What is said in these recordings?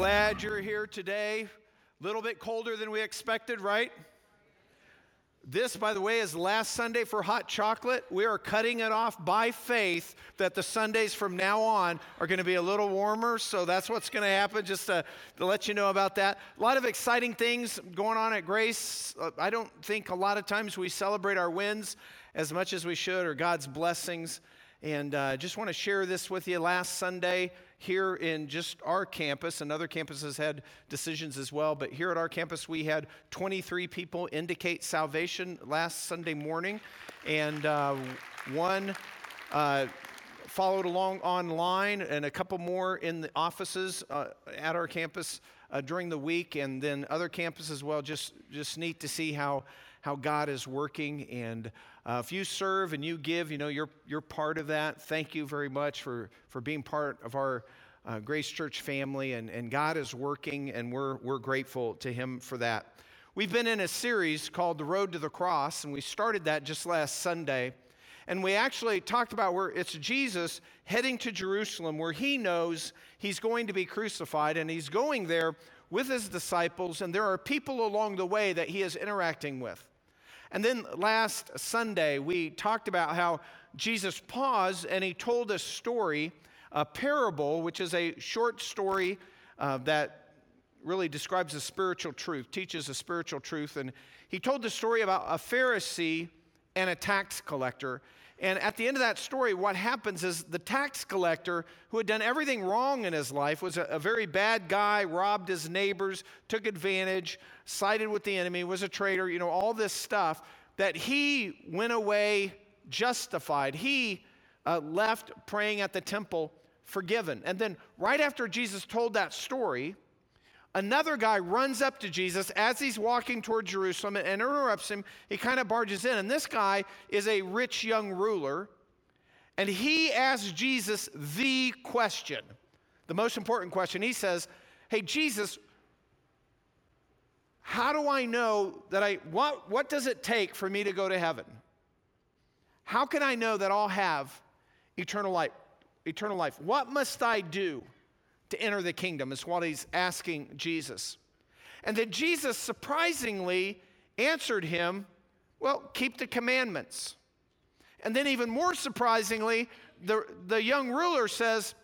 glad you're here today. A little bit colder than we expected, right? This, by the way, is last Sunday for hot chocolate. We are cutting it off by faith that the Sundays from now on are going to be a little warmer. So that's what's going to happen, just to, to, let you know about that. A lot of exciting things going on at Grace. Uh, I don't think a lot of times we celebrate our wins as much as we should or God's blessings. And I uh, just want to share this with you. Last Sunday, here in just our campus, and other campuses had decisions as well, but here at our campus, we had 23 people indicate salvation last Sunday morning, and uh, one uh, followed along online, and a couple more in the offices uh, at our campus uh, during the week, and then other campuses as well. Just, just neat to see how, how God is working and uh, if you serve and you give, you know, you're, you're part of that. Thank you very much for, for being part of our uh, Grace Church family. And, and God is working, and we're, we're grateful to Him for that. We've been in a series called The Road to the Cross, and we started that just last Sunday. And we actually talked about where it's Jesus heading to Jerusalem, where he knows he's going to be crucified, and he's going there with his disciples, and there are people along the way that he is interacting with. And then last Sunday, we talked about how Jesus paused and he told a story, a parable, which is a short story uh, that really describes a spiritual truth, teaches a spiritual truth. And he told the story about a Pharisee and a tax collector. And at the end of that story, what happens is the tax collector, who had done everything wrong in his life, was a, a, very bad guy, robbed his neighbors, took advantage, sided with the enemy, was a traitor, you know, all this stuff, that he went away justified. He uh, left praying at the temple forgiven. And then, right after Jesus told that story, Another guy runs up to Jesus as he's walking toward Jerusalem and interrupts him. He kind of barges in. And this guy is a rich young ruler. And he asks Jesus the question, the most important question. He says, Hey, Jesus, how do I know that I, what, what does it take for me to go to heaven? How can I know that I'll have eternal life? Eternal life. What must I do? To enter the kingdom, is what he's asking Jesus. And then Jesus surprisingly answered him, Well, keep the commandments. And then, even more surprisingly, the, the young ruler says,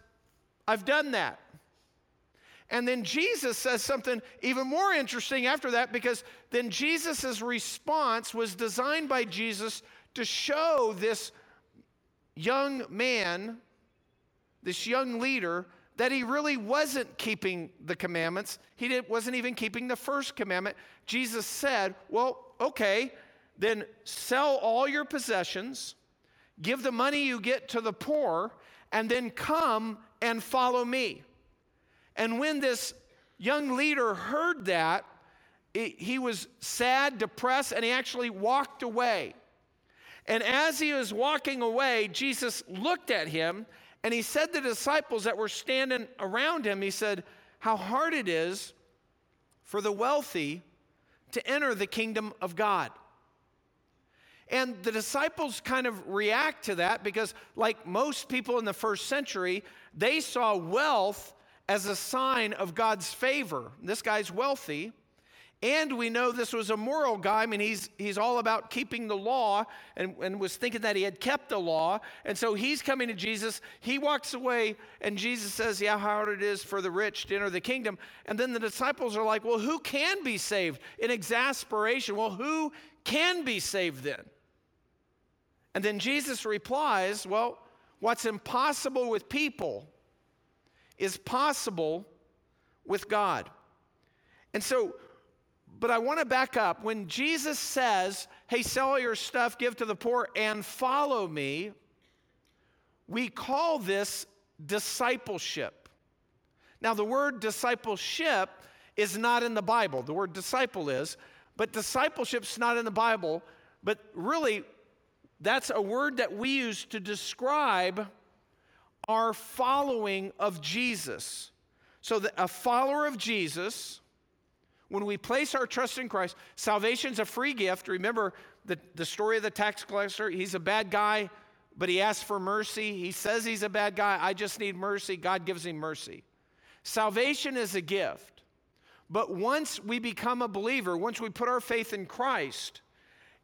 I've done that. And then Jesus says something even more interesting after that because then Jesus' response was designed by Jesus to show this young man, this young leader, that he really wasn't keeping the commandments. He wasn't even keeping the first commandment. Jesus said, Well, okay, then sell all your possessions, give the money you get to the poor, and then come and follow me. And when this young leader heard that, he was sad, depressed, and he actually walked away. And as he was walking away, Jesus looked at him and he said to the disciples that were standing around him, he said, How hard it is for the wealthy to enter the kingdom of God. And the disciples kind of react to that because, like most people in the first century, they saw wealth as a sign of God's favor. This guy's wealthy. And we know this was a moral guy. I mean, he's, he's all about keeping the law and, and was thinking that he had kept the law. And so he's coming to Jesus. He walks away, and Jesus says, Yeah, how hard it is for the rich to enter the kingdom. And then the disciples are like, Well, who can be saved? In exasperation, well, who can be saved then? And then Jesus replies, Well, what's impossible with people is possible with God. And so, but I want to back up. When Jesus says, hey, sell your stuff, give to the poor, and follow me, we call this discipleship. Now, the word discipleship is not in the Bible. The word disciple is, but discipleship's not in the Bible. But really, that's a word that we use to describe our following of Jesus. So, a follower of Jesus when we place our trust in Christ, salvation's a free gift. Remember the, the story of the tax collector? He's a bad guy, but he asks for mercy. He says he's a bad guy. I just need mercy. God gives him mercy. salvation is a gift. But once we become a believer, once we put our faith in Christ,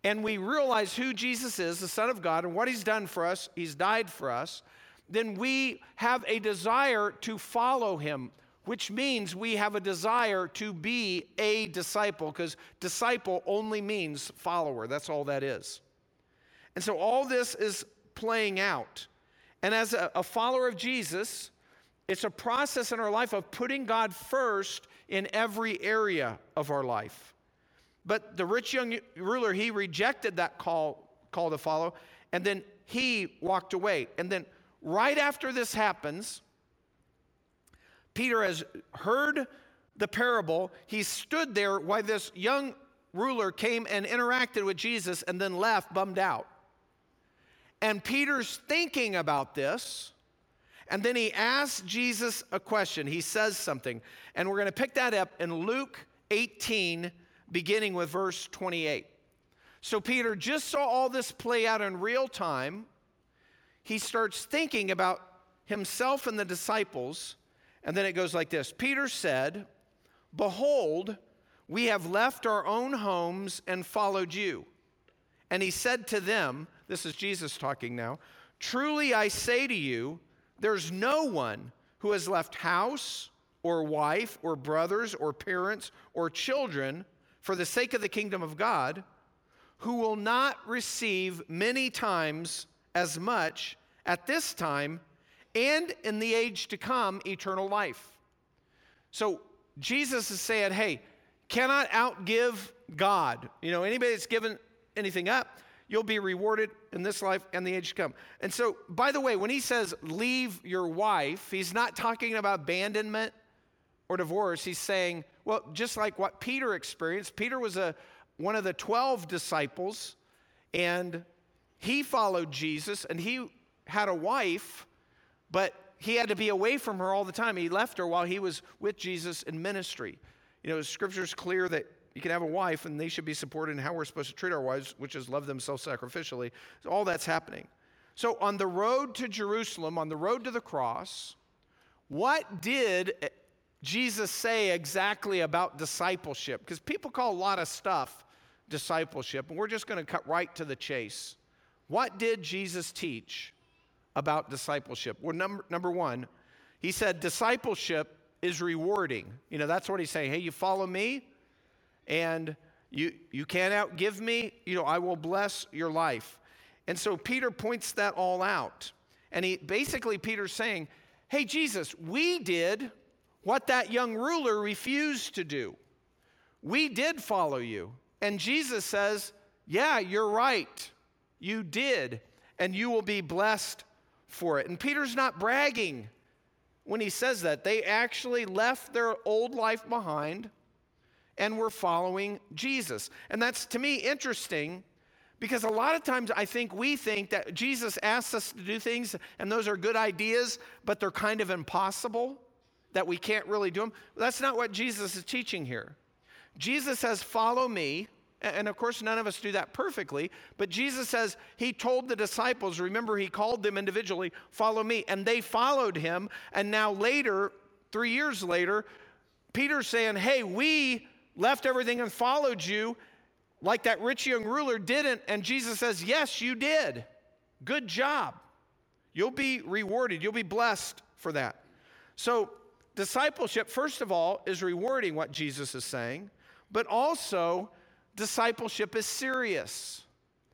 and we realize who Jesus is, the Son of God, and what He's done for us, He's died for us, then we have a desire to follow Him, which means we have a desire to be a disciple, because disciple only means follower. That's all that is. And so all this is playing out. And as a, a follower of Jesus, it's a process in our life of putting God first in every area of our life. But the rich young ruler, he rejected that call, call to follow, and then he walked away. And then right after this happens, Peter has heard the parable. He stood there while this young ruler came and interacted with Jesus and then left bummed out. And Peter's thinking about this. And then he asks Jesus a question. He says something. And we're going to pick that up in Luke 18, beginning with verse 28. So Peter just saw all this play out in real time. He starts thinking about himself and the disciples, and then it goes like this Peter said, Behold, we have left our own homes and followed you. And he said to them, This is Jesus talking now, Truly I say to you, there's no one who has left house or wife or brothers or parents or children for the sake of the kingdom of God, who will not receive many times as much at this time and in the age to come eternal life. So Jesus is saying, hey, cannot outgive God. You know, anybody that's given anything up, you'll be rewarded in this life and the age to come. And so, by the way, when he says leave your wife, he's not talking about abandonment or divorce. He's saying well, just like what Peter experienced, Peter was a, one of the 12 disciples, and he followed Jesus, and he had a wife, but he had to be away from her all the time. He left her while he was with Jesus in ministry. You know, scripture is clear that you can have a wife and they should be supported in how we're supposed to treat our wives, which is love them self sacrificially. So all that's happening. So, on the road to Jerusalem, on the road to the cross, what did Jesus say exactly about discipleship? Because people call a lot of stuff discipleship, and we're just going to cut right to the chase. What did Jesus teach about discipleship? Well, number, number one, he said discipleship is rewarding. You know, that's what he's saying. Hey, you follow me, and you, you can't outgive me, you know, I will bless your life. And so Peter points that all out. And he basically, Peter's saying, Hey, Jesus, we did what that young ruler refused to do. We did follow you. And Jesus says, Yeah, you're right. You did. And you will be blessed for it. And Peter's not bragging when he says that. They actually left their old life behind and were following Jesus. And that's to me interesting because a lot of times I think we think that Jesus asks us to do things and those are good ideas, but they're kind of impossible that we can't really do them. That's not what Jesus is teaching here. Jesus says, Follow me. And of course, none of us do that perfectly, but Jesus says he told the disciples, remember, he called them individually, follow me. And they followed him. And now, later, three years later, Peter's saying, hey, we left everything and followed you like that rich young ruler didn't. And Jesus says, yes, you did. Good job. You'll be rewarded, you'll be blessed for that. So, discipleship, first of all, is rewarding what Jesus is saying, but also discipleship is serious.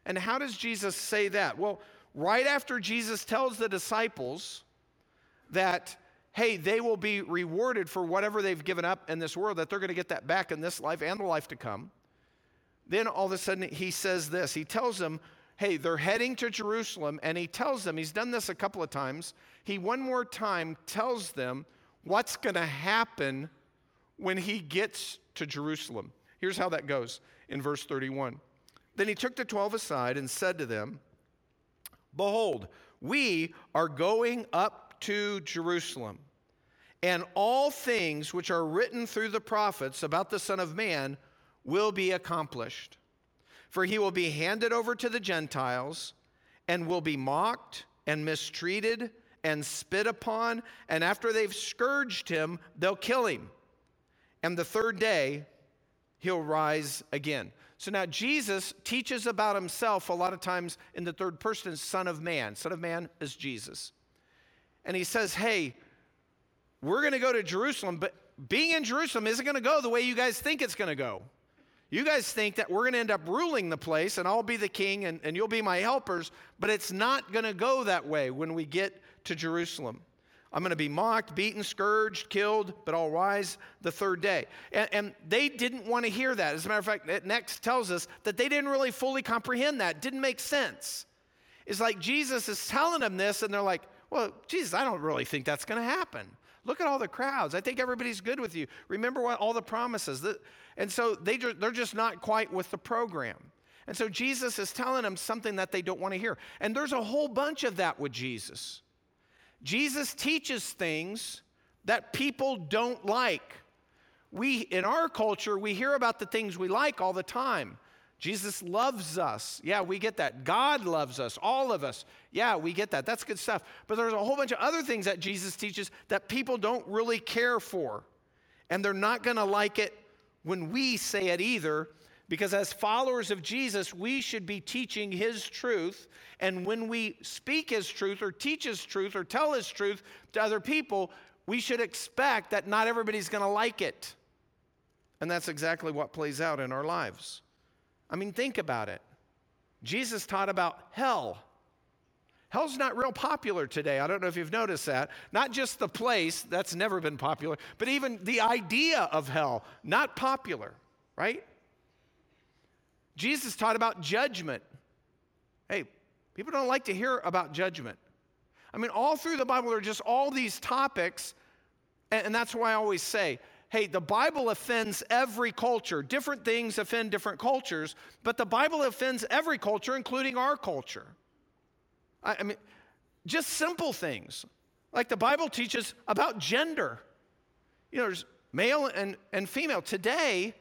And how does Jesus say that? Well, right after Jesus tells the disciples that, hey, they will be rewarded for whatever they've given up in this world, that they're going to get that back in this life and the life to come, then all of a sudden he says this. He tells them, hey, they're heading to Jerusalem, and he tells them, he's done this a couple of times. He one more time tells them, what's going to happen when he gets to Jerusalem. Here's how that goes in verse 31. Then he took the 12 aside and said to them, Behold, we are going up to Jerusalem, and all things which are written through the prophets about the Son of Man will be accomplished. For he will be handed over to the Gentiles, and will be mocked, and mistreated, and spit upon, and after they've scourged him, they'll kill him. And the third day, he'll rise again. So now Jesus teaches about himself a lot of times in the third person Son of Man. Son of Man is Jesus. And he says, Hey, we're going to go to Jerusalem, but being in Jerusalem isn't going to go the way you guys think it's going to go. You guys think that we're going to end up ruling the place and I'll be the king and, and you'll be my helpers, but it's not going to go that way when we get to Jerusalem. I'm going to be mocked, beaten, scourged, killed, but I'll rise the third day. And, and, they didn't want to hear that. As a matter of fact, it next tells us that they didn't really fully comprehend that. It didn't make sense. It's like Jesus is telling them this, and they're like, well, Jesus, I don't really think that's going to happen. Look at all the crowds. I think everybody's good with you. Remember what, all the promises. And so they, they're just not quite with the program. And so Jesus is telling them something that they don't want to hear. And there's a whole bunch of that with Jesus. Jesus teaches things that people don't like. We, in our culture, we hear about the things we like all the time. Jesus loves us. Yeah, we get that. God loves us, all of us. Yeah, we get that. That's good stuff. But there's a whole bunch of other things that Jesus teaches that people don't really care for. And they're not going to like it when we say it either because as followers of Jesus, we should be teaching His truth. And when we speak His truth or teach His truth or tell His truth to other people, we should expect that not everybody's going to like it. And that's exactly what plays out in our lives. I mean, think about it. Jesus taught about hell. Hell's not real popular today. I don't know if you've noticed that. Not just the place, that's never been popular, but even the idea of hell, not popular, right? Jesus taught about judgment. Hey, people don't like to hear about judgment. I mean, all through the Bible, there are just all these topics, and, that's why I always say, hey, the Bible offends every culture. Different things offend different cultures, but the Bible offends every culture, including our culture. I, I mean, just simple things. Like the Bible teaches about gender. You know, there's male and, and female. Today,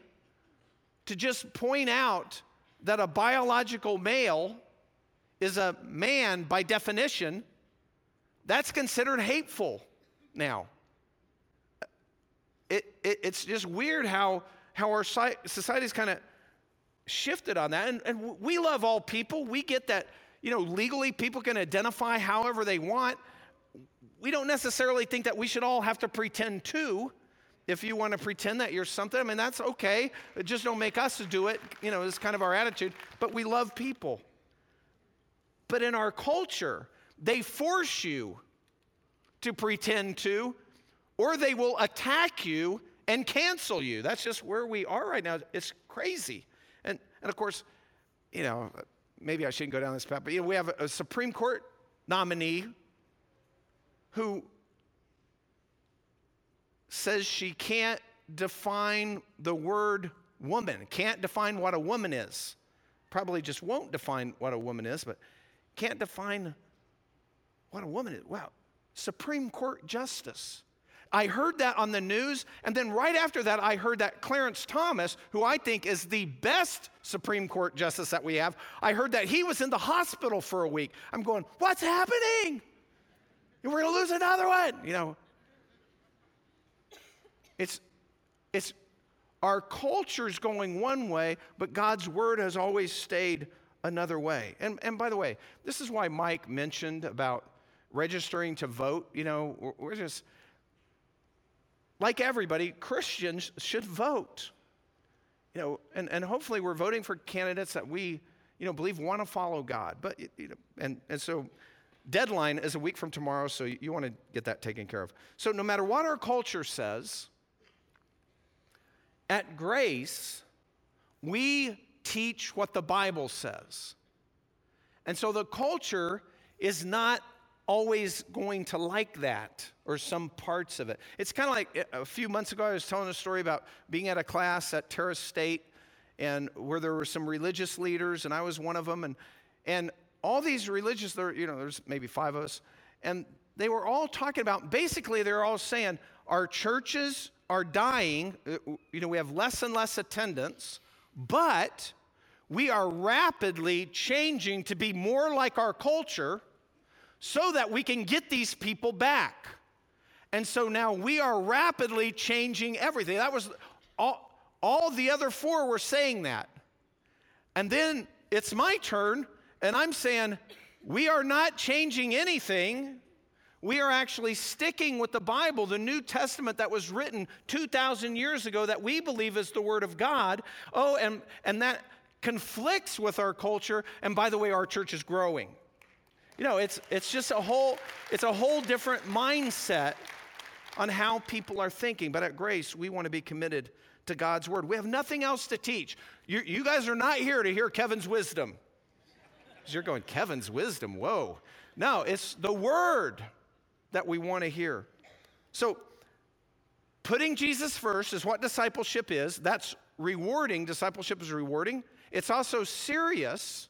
to just point out that a biological male is a man by definition, that's considered hateful now. It, it, it's just weird how, how our society's kind of shifted on that. And, and we love all people. We get that, you know, legally people can identify however they want. We don't necessarily think that we should all have to pretend to. If you want to pretend that you're something, I mean, that's okay. Just don't make us do it. You know, it's kind of our attitude. But we love people. But in our culture, they force you to pretend to, or they will attack you and cancel you. That's just where we are right now. It's crazy. And, and of course, you know, maybe I shouldn't go down this path, but you know, we have a, a Supreme Court nominee who says she can't define the word woman, can't define what a woman is. Probably just won't define what a woman is, but can't define what a woman is. Wow, Supreme Court Justice. I heard that on the news, and then right after that, I heard that Clarence Thomas, who I think is the best Supreme Court justice that we have, I heard that he was in the hospital for a week. I'm going, what's happening? We're gonna lose another one, you know. It's, it's our culture's going one way, but God's word has always stayed another way. And, and by the way, this is why Mike mentioned about registering to vote. You know, we're, just, like everybody, Christians should vote. You know, and, and hopefully we're voting for candidates that we, you know, believe want to follow God. But, you know, and, and so deadline is a week from tomorrow, so you, you want to get that taken care of. So no matter what our culture says, at Grace, we teach what the Bible says. And so the culture is not always going to like that or some parts of it. It's kind of like eh, a few months ago, I was telling a story about being at a class at Terra State and where there were some religious leaders, and I was one of them. And, and all these religious, there, you know, there's maybe five of us, and they were all talking about basically, they're all saying our churches are dying. Uh, you know, we have less and less attendance, but we are rapidly changing to be more like our culture so that we can get these people back. And so now we are rapidly changing everything. That was all, all the other four were saying that. And then it's my turn, and I'm saying, we are not changing anything. We are actually sticking with the Bible, the New Testament that was written 2,000 years ago that we believe is the Word of God. Oh, and, and that conflicts with our culture. And by the way, our church is growing. You know, it's, it's just a whole, it's a whole different mindset on how people are thinking. But at Grace, we want to be committed to God's word. We have nothing else to teach. You, you guys are not here to hear Kevin's wisdom. You're going, Kevin's wisdom, whoa. No, it's the word that we want to hear. So, putting Jesus first is what discipleship is. That's rewarding. Discipleship is rewarding. It's also serious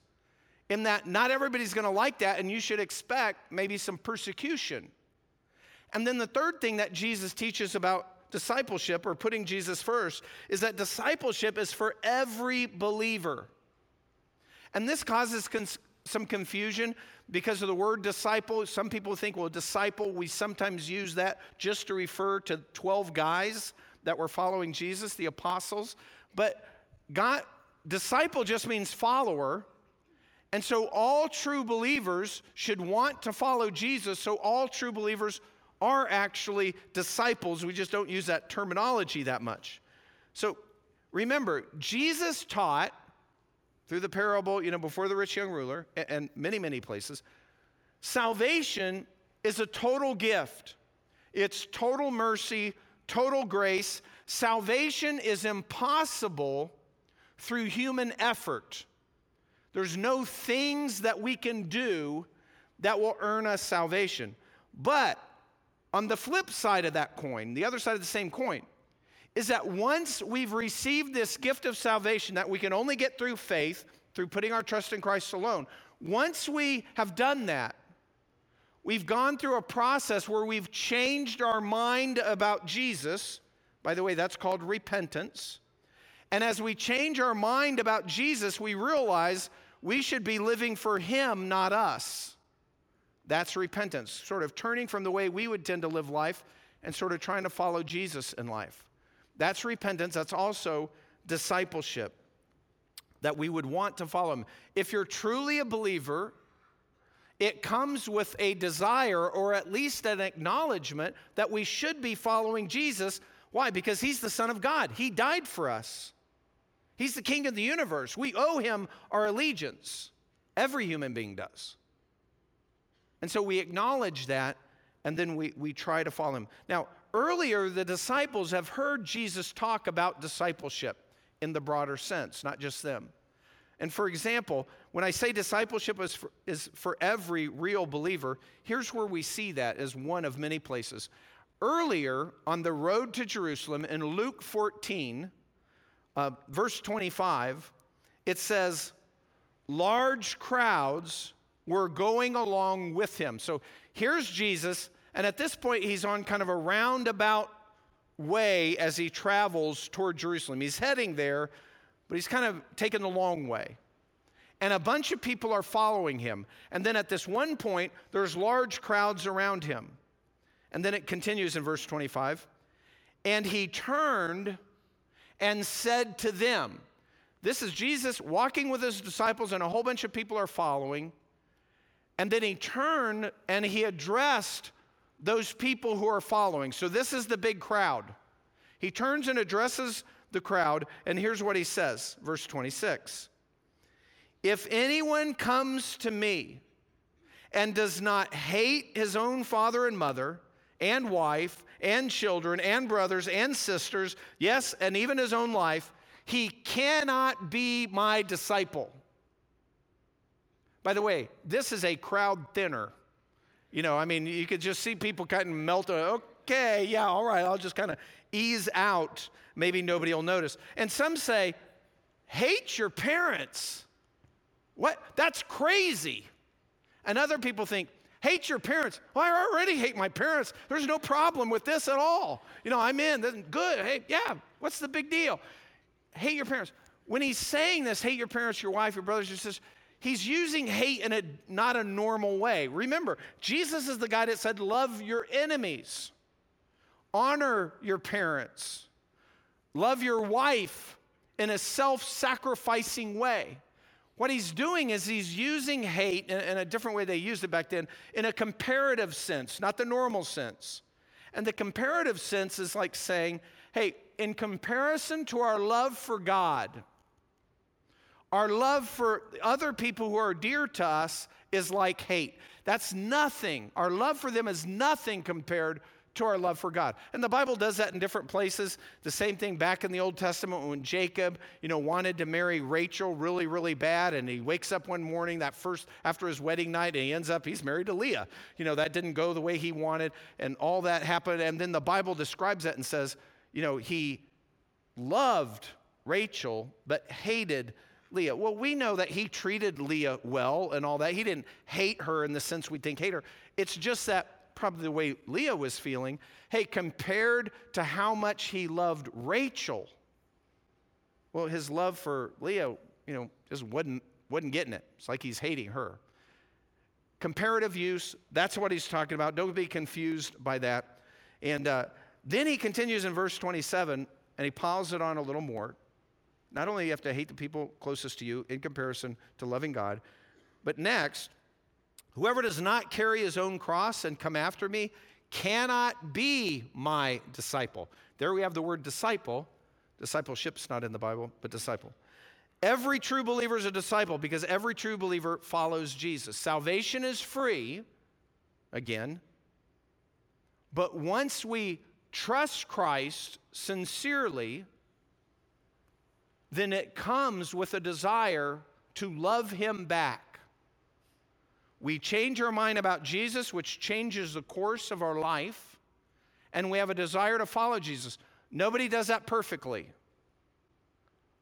in that not everybody's going to like that, and you should expect maybe some persecution. And then the third thing that Jesus teaches about discipleship or putting Jesus first is that discipleship is for every believer. And this causes some confusion because of the word disciple. Some people think, well, disciple, we sometimes use that just to refer to 12 guys that were following Jesus, the apostles. But God, disciple just means follower. And so all true believers should want to follow Jesus. So all true believers are actually disciples. We just don't use that terminology that much. So remember, Jesus taught through the parable, you know, before the rich young ruler and many, many places, salvation is a total gift. It's total mercy, total grace. Salvation is impossible through human effort. There's no things that we can do that will earn us salvation. But on the flip side of that coin, the other side of the same coin, is that once we've received this gift of salvation that we can only get through faith, through putting our trust in Christ alone, once we have done that, we've gone through a process where we've changed our mind about Jesus. By the way, that's called repentance. And as we change our mind about Jesus, we realize we should be living for Him, not us. That's repentance, sort of turning from the way we would tend to live life and sort of trying to follow Jesus in life. That's repentance. That's also discipleship, that we would want to follow Him. If you're truly a believer, it comes with a desire or at least an acknowledgement that we should be following Jesus. Why? Because He's the Son of God, He died for us. He's the king of the universe. We owe him our allegiance. Every human being does. And so we acknowledge that and then we, we try to follow him. Now, earlier, the disciples have heard Jesus talk about discipleship in the broader sense, not just them. And for example, when I say discipleship is for, is for every real believer, here's where we see that as one of many places. Earlier on the road to Jerusalem in Luke 14, uh, verse 25, it says, large crowds were going along with him. So here's Jesus, and at this point, he's on kind of a roundabout way as he travels toward Jerusalem. He's heading there, but he's kind of taking the long way. And a bunch of people are following him. And then at this one point, there's large crowds around him. And then it continues in verse 25. And he turned and said to them, This is Jesus walking with his disciples, and a whole bunch of people are following. And then he turned and he addressed those people who are following. So this is the big crowd. He turns and addresses the crowd, and here's what he says, verse 26. If anyone comes to me and does not hate his own father and mother, and wife, and children, and brothers, and sisters, yes, and even his own life, he cannot be my disciple. By the way, this is a crowd thinner. You know, I mean, you could just see people kind of melt. Okay, yeah, all right, I'll just kind of ease out. Maybe nobody will notice. And some say, hate your parents. What? That's crazy. And other people think, Hate your parents. Well, I already hate my parents. There's no problem with this at all. You know, I'm in. Good. Hey, yeah, what's the big deal? Hate your parents. When he's saying this, hate your parents, your wife, your brothers, your sisters, he's using hate in a not a normal way. Remember, Jesus is the guy that said, Love your enemies, honor your parents, love your wife in a self sacrificing way. What he's doing is he's using hate in, in, a different way they used it back then, in a comparative sense, not the normal sense. And the comparative sense is like saying, hey, in comparison to our love for God, our love for other people who are dear to us is like hate. That's nothing. Our love for them is nothing compared to our love for God. And the Bible does that in different places. The same thing back in the Old Testament when Jacob, you know, wanted to marry Rachel really, really bad. And he wakes up one morning, that first, after his wedding night, and he ends up, he's married to Leah. You know, that didn't go the way he wanted. And all that happened. And then the Bible describes that and says, you know, he loved Rachel, but hated Leah. Well, we know that he treated Leah well and all that. He didn't hate her in the sense we think hate her. It's just that probably the way Leah was feeling. Hey, compared to how much he loved Rachel, well, his love for Leah, you know, just wasn't, wasn't getting it. It's like he's hating her. Comparative use, that's what he's talking about. Don't be confused by that. And uh, then he continues in verse 27 and he piles it on a little more. Not only you have to hate the people closest to you in comparison to loving God, but next, whoever does not carry his own cross and come after me cannot be my disciple. There we have the word disciple. Discipleship's not in the Bible, but disciple. Every true believer is a disciple because every true believer follows Jesus. Salvation is free, again, but once we trust Christ sincerely, then it comes with a desire to love him back. We change our mind about Jesus, which changes the course of our life, and we have a desire to follow Jesus. Nobody does that perfectly.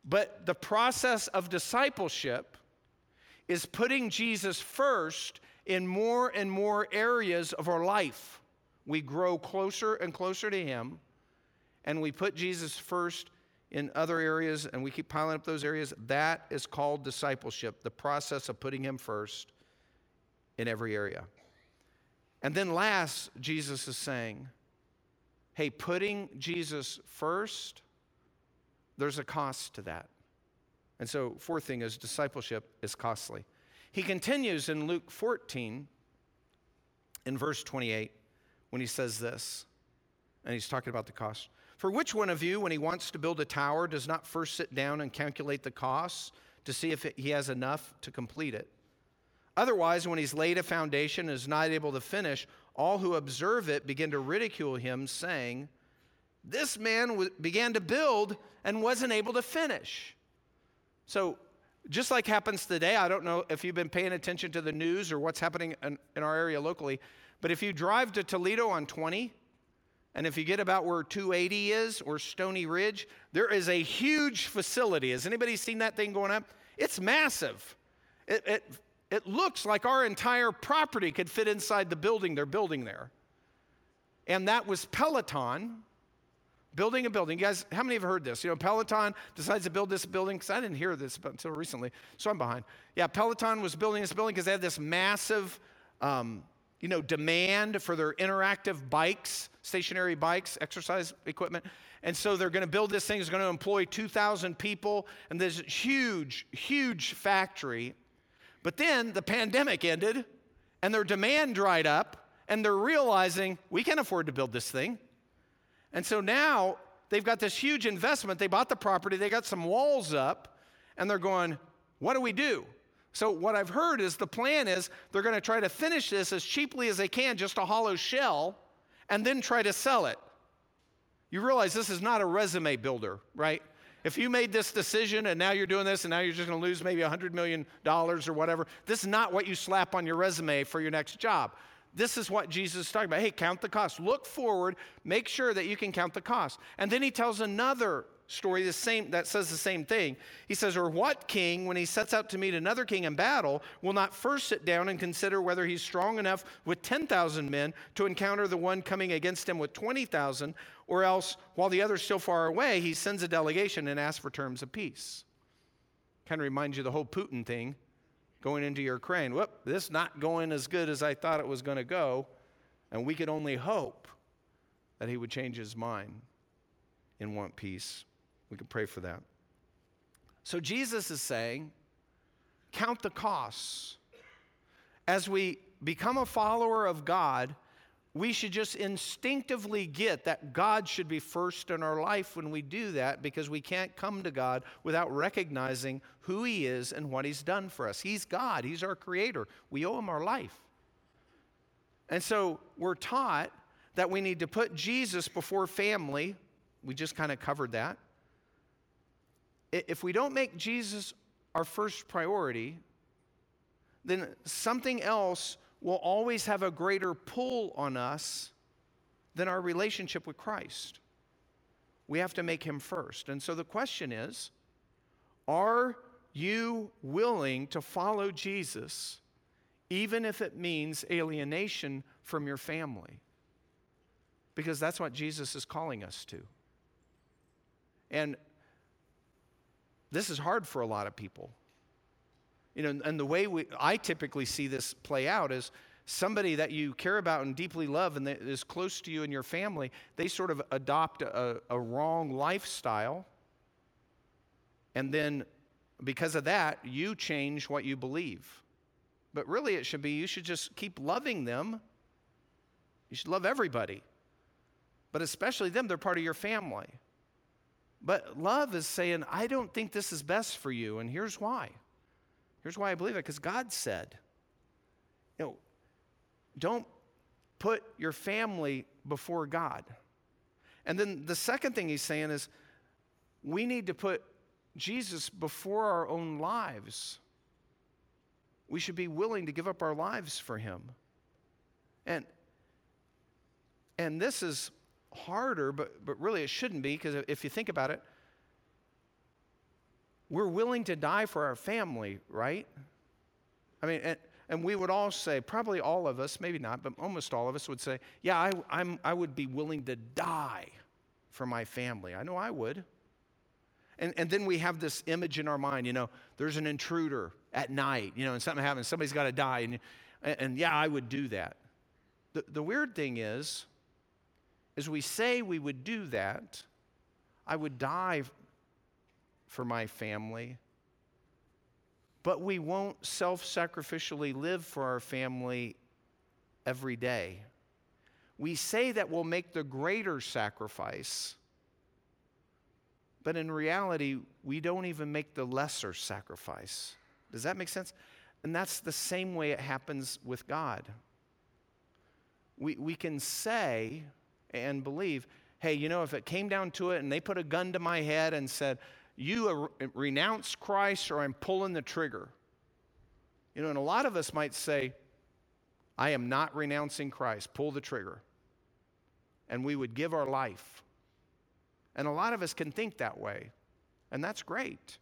But the process of discipleship is putting Jesus first in more and more areas of our life. We grow closer and closer to Him, and we put Jesus first in other areas and we keep piling up those areas, that is called discipleship, the process of putting Him first in every area. And then last, Jesus is saying, hey, putting Jesus first, there's a cost to that. And so, fourth thing is discipleship is costly. He continues in Luke 14, in verse 28, when he says this, and he's talking about the cost. For which one of you, when he wants to build a tower, does not first sit down and calculate the costs to see if he has enough to complete it? Otherwise, when he's laid a foundation and is not able to finish, all who observe it begin to ridicule him, saying, This man w- began to build and wasn't able to finish. So, just like happens today, I don't know if you've been paying attention to the news or what's happening in, in our area locally, but if you drive to Toledo on 20, and if you get about where 280 is or Stony Ridge, there is a huge facility. Has anybody seen that thing going up? It's massive. It, it, it looks like our entire property could fit inside the building they're building there. And that was Peloton building a building. You guys, how many have heard this? You know, Peloton decides to build this building because I didn't hear this until recently, so I'm behind. Yeah, Peloton was building this building because they had this massive um, you know, demand for their interactive bikes, stationary bikes, exercise equipment. And so they're going to build this thing, it's going to employ 2,000 people, and this huge, huge factory. But then the pandemic ended, and their demand dried up, and they're realizing we can't afford to build this thing. And so now they've got this huge investment. They bought the property, they got some walls up, and they're going, what do we do? So, what I've heard is the plan is they're going to try to finish this as cheaply as they can, just a hollow shell, and then try to sell it. You realize this is not a resume builder, right? If you made this decision and now you're doing this and now you're just going to lose maybe $100 million or whatever, this is not what you slap on your resume for your next job. This is what Jesus is talking about. Hey, count the cost. Look forward, make sure that you can count the cost. And then he tells another story the same that says the same thing. He says, "Or what king when he sets out to meet another king in battle will not first sit down and consider whether he's strong enough with 10,000 men to encounter the one coming against him with 20,000, or else while the other's still far away, he sends a delegation and asks for terms of peace." Kind of reminds you of the whole Putin thing going into Ukraine. Whoop, this not going as good as I thought it was going to go. And we could only hope that he would change his mind and want peace. We can pray for that. So Jesus is saying, count the costs. As we become a follower of God, we should just instinctively get that God should be first in our life when we do that because we can't come to God without recognizing who He is and what He's done for us. He's God, He's our Creator. We owe Him our life. And so we're taught that we need to put Jesus before family. We just kind of covered that. If we don't make Jesus our first priority, then something else will always have a greater pull on us than our relationship with Christ. We have to make him first. And so the question is are you willing to follow Jesus even if it means alienation from your family? Because that's what Jesus is calling us to. And this is hard for a lot of people. You know, and the way we, I typically see this play out is somebody that you care about and deeply love and is close to you and your family, they sort of adopt a, a wrong lifestyle. And then because of that, you change what you believe. But really, it should be you should just keep loving them. You should love everybody, but especially them, they're part of your family. But love is saying, I don't think this is best for you, and here's why. Here's why I believe it because God said, you know, don't put your family before God. And then the second thing he's saying is we need to put Jesus before our own lives. We should be willing to give up our lives for him. And and this is harder, but, but really it shouldn't be, because if you think about it, we're willing to die for our family, right? I mean, and, and we would all say, probably all of us, maybe not, but almost all of us would say, yeah, I, I'm, I would be willing to die for my family. I know I would. And, and then we have this image in our mind, you know, there's an intruder at night, you know, and something happens, somebody's got to die. And, and, and yeah, I would do that. The, the weird thing is, as we say we would do that, I would die for my family, but we won't self sacrificially live for our family every day. We say that we'll make the greater sacrifice, but in reality, we don't even make the lesser sacrifice. Does that make sense? And that's the same way it happens with God. We, we can say, and believe, hey, you know, if it came down to it and they put a gun to my head and said, you uh, renounce Christ or I'm pulling the trigger. You know, and a lot of us might say, I am not renouncing Christ, pull the trigger. And we would give our life. And a lot of us can think that way, and that's great.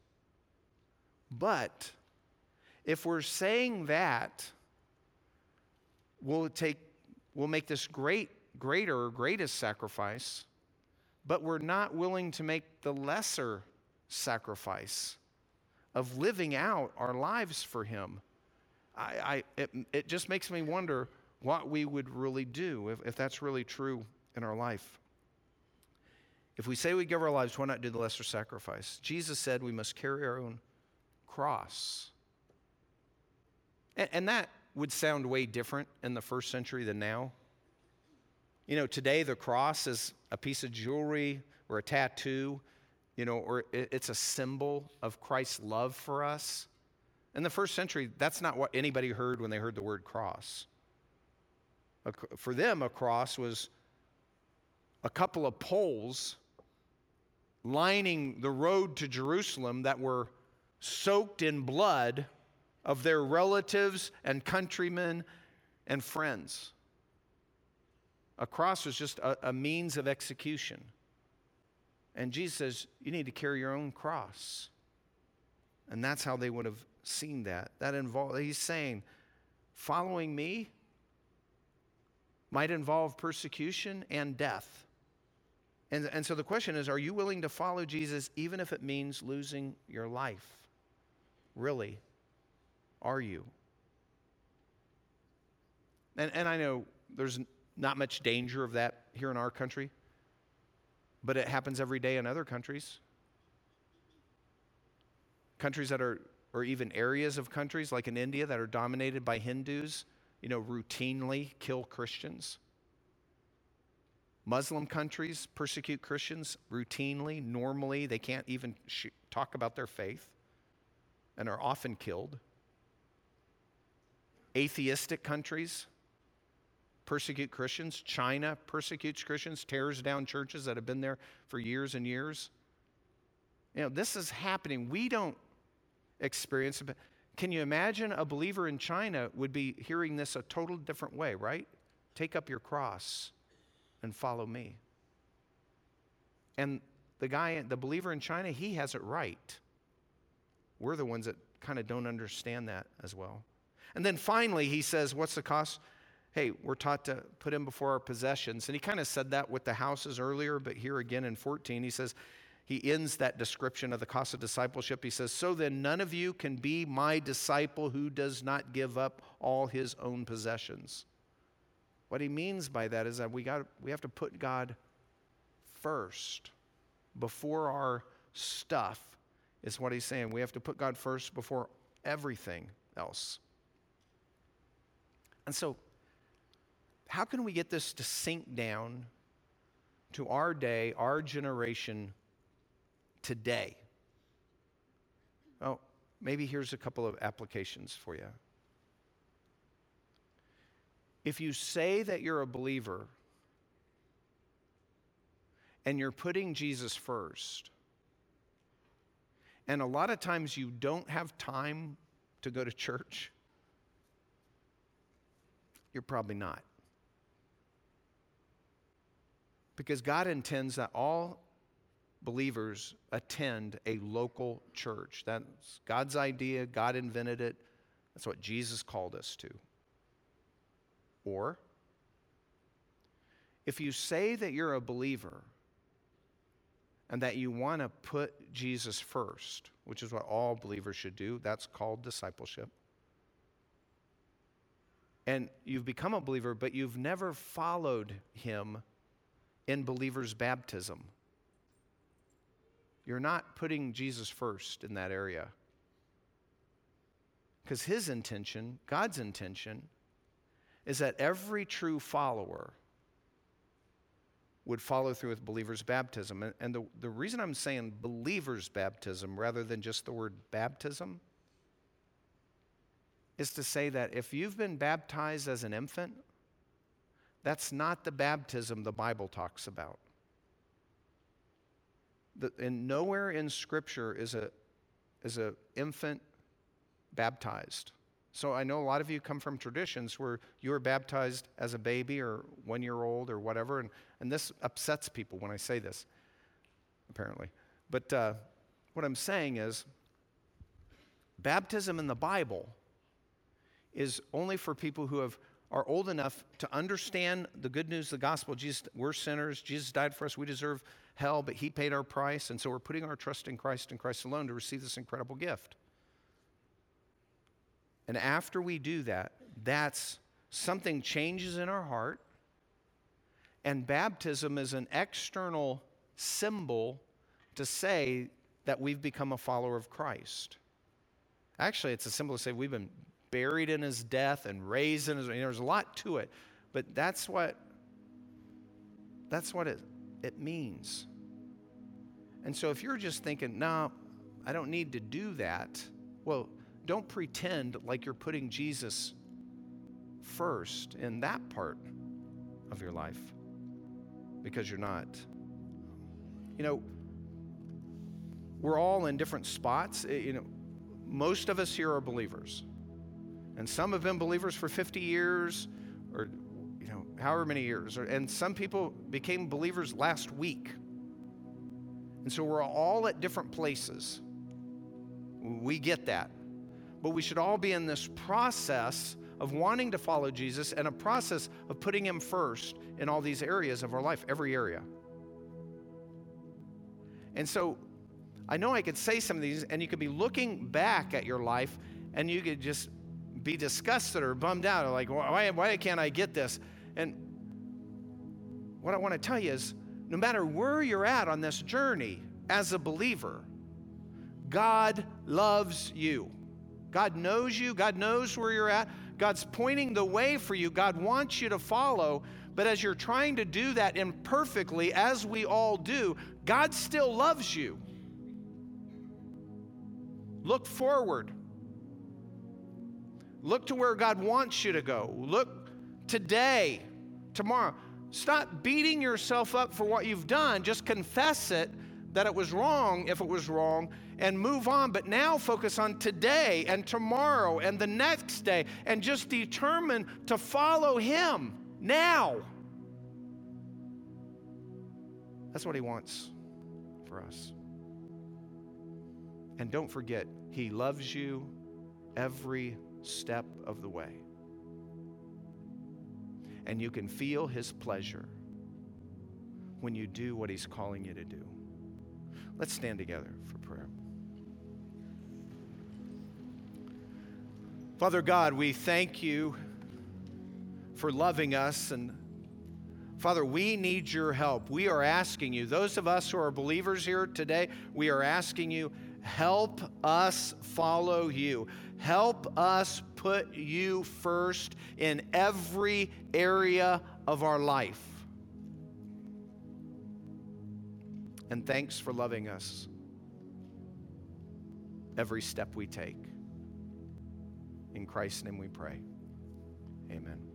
But if we're saying that, we'll take we'll make this great greater or greatest sacrifice, but we're not willing to make the lesser sacrifice of living out our lives for Him. I, I, it, it just makes me wonder what we would really do if, if that's really true in our life. If we say we give our lives, why not do the lesser sacrifice? Jesus said we must carry our own cross. And, and that would sound way different in the first century than now. You know, today the cross is a piece of jewelry or a tattoo, you know, or it's a symbol of Christ's love for us. In the first century, that's not what anybody heard when they heard the word cross. For them, a cross was a couple of poles lining the road to Jerusalem that were soaked in blood of their relatives and countrymen and friends. A cross was just a, a means of execution. And Jesus says, You need to carry your own cross. And that's how they would have seen that. That involved, he's saying, following me might involve persecution and death. And, and so the question is are you willing to follow Jesus even if it means losing your life? Really? are you? And, and I know there's not much danger of that here in our country, but it happens every day in other countries. Countries that are, or even areas of countries like in India that are dominated by Hindus, you know, routinely kill Christians. Muslim countries persecute Christians routinely, normally. They can't even sh- talk about their faith and are often killed. Atheistic countries persecute Christians. China persecutes Christians, tears down churches that have been there for years and years. You know, this is happening. We don't experience it. Can you imagine a believer in China would be hearing this a total different way, right? Take up your cross and follow me. And the guy, the believer in China, he has it right. We're the ones that kind of don't understand that as well. And then finally, he says, What's the cost? Hey, we're taught to put him before our possessions. And he kind of said that with the houses earlier, but here again in 14, he says, he ends that description of the cost of discipleship. He says, So then, none of you can be my disciple who does not give up all his own possessions. What he means by that is that we, got, we have to put God first before our stuff, is what he's saying. We have to put God first before everything else. And so, how can we get this to sink down to our day, our generation today? Well, maybe here's a couple of applications for you. If you say that you're a believer and you're putting Jesus first, and a lot of times you don't have time to go to church, you're probably not. Because God intends that all believers attend a local church. That's God's idea, God invented it. That's what Jesus called us to. Or, if you say that you're a believer and that you want to put Jesus first, which is what all believers should do, that's called discipleship. And you've become a believer, but you've never followed him in believer's baptism. You're not putting Jesus first in that area. Because his intention, God's intention, is that every true follower would follow through with believer's baptism. And, the, the reason I'm saying believer's baptism rather than just the word baptism is to say that if you've been baptized as an infant, that's not the baptism the Bible talks about. The, and nowhere in Scripture is a is a infant baptized. So I know a lot of you come from traditions where you were baptized as a baby or one year old or whatever, and, and this upsets people when I say this, apparently. But uh, what I'm saying is, baptism in the Bible is only for people who have are old enough to understand the good news the gospel. Jesus, we're sinners. Jesus died for us. We deserve hell, but he paid our price. And so we're putting our trust in Christ and Christ alone to receive this incredible gift. And after we do that, that's something changes in our heart. And baptism is an external symbol to say that we've become a follower of Christ. Actually, it's a symbol to say we've been buried in his death and raised in his. You know, there's a lot to it, but that's what that's what it, it means. And so if you're just thinking, no, I don't need to do that, well, don't pretend like you're putting Jesus first in that part of your life because you're not. You know, we're all in different spots. Eh, you know, most of us here are believers. And some have been believers for 50 years or, you know, however many years. And some people became believers last week. And so we're all at different places. We get that. But we should all be in this process of wanting to follow Jesus and a process of putting Him first in all these areas of our life, every area. And so I know I could say some of these, and you could be looking back at your life and you could just be disgusted or bummed out, or like, why, why can't I get this? And what I want to tell you is no matter where you're at on this journey as a believer, God loves you. God knows you. God knows where you're at. God's pointing the way for you. God wants you to follow. But as you're trying to do that imperfectly, as we all do, God still loves you. Look forward. Look to where God wants you to go. Look today, tomorrow. Stop beating yourself up for what you've done. Just confess it that it was wrong if it was wrong and move on. But now focus on today and tomorrow and the next day and just determine to follow Him now. That's what He wants for us. And don't forget, He loves you every step of the way. And you can feel His pleasure when you do what He's calling you to do. Let's stand together for prayer. Father God, we thank you for loving us. And Father, we need your help. We are asking you, those of us who are believers here today, we are asking you, help us follow you. Help us put you first in every area of our life. And thanks for loving us every step we take. In Christ's name we pray. Amen.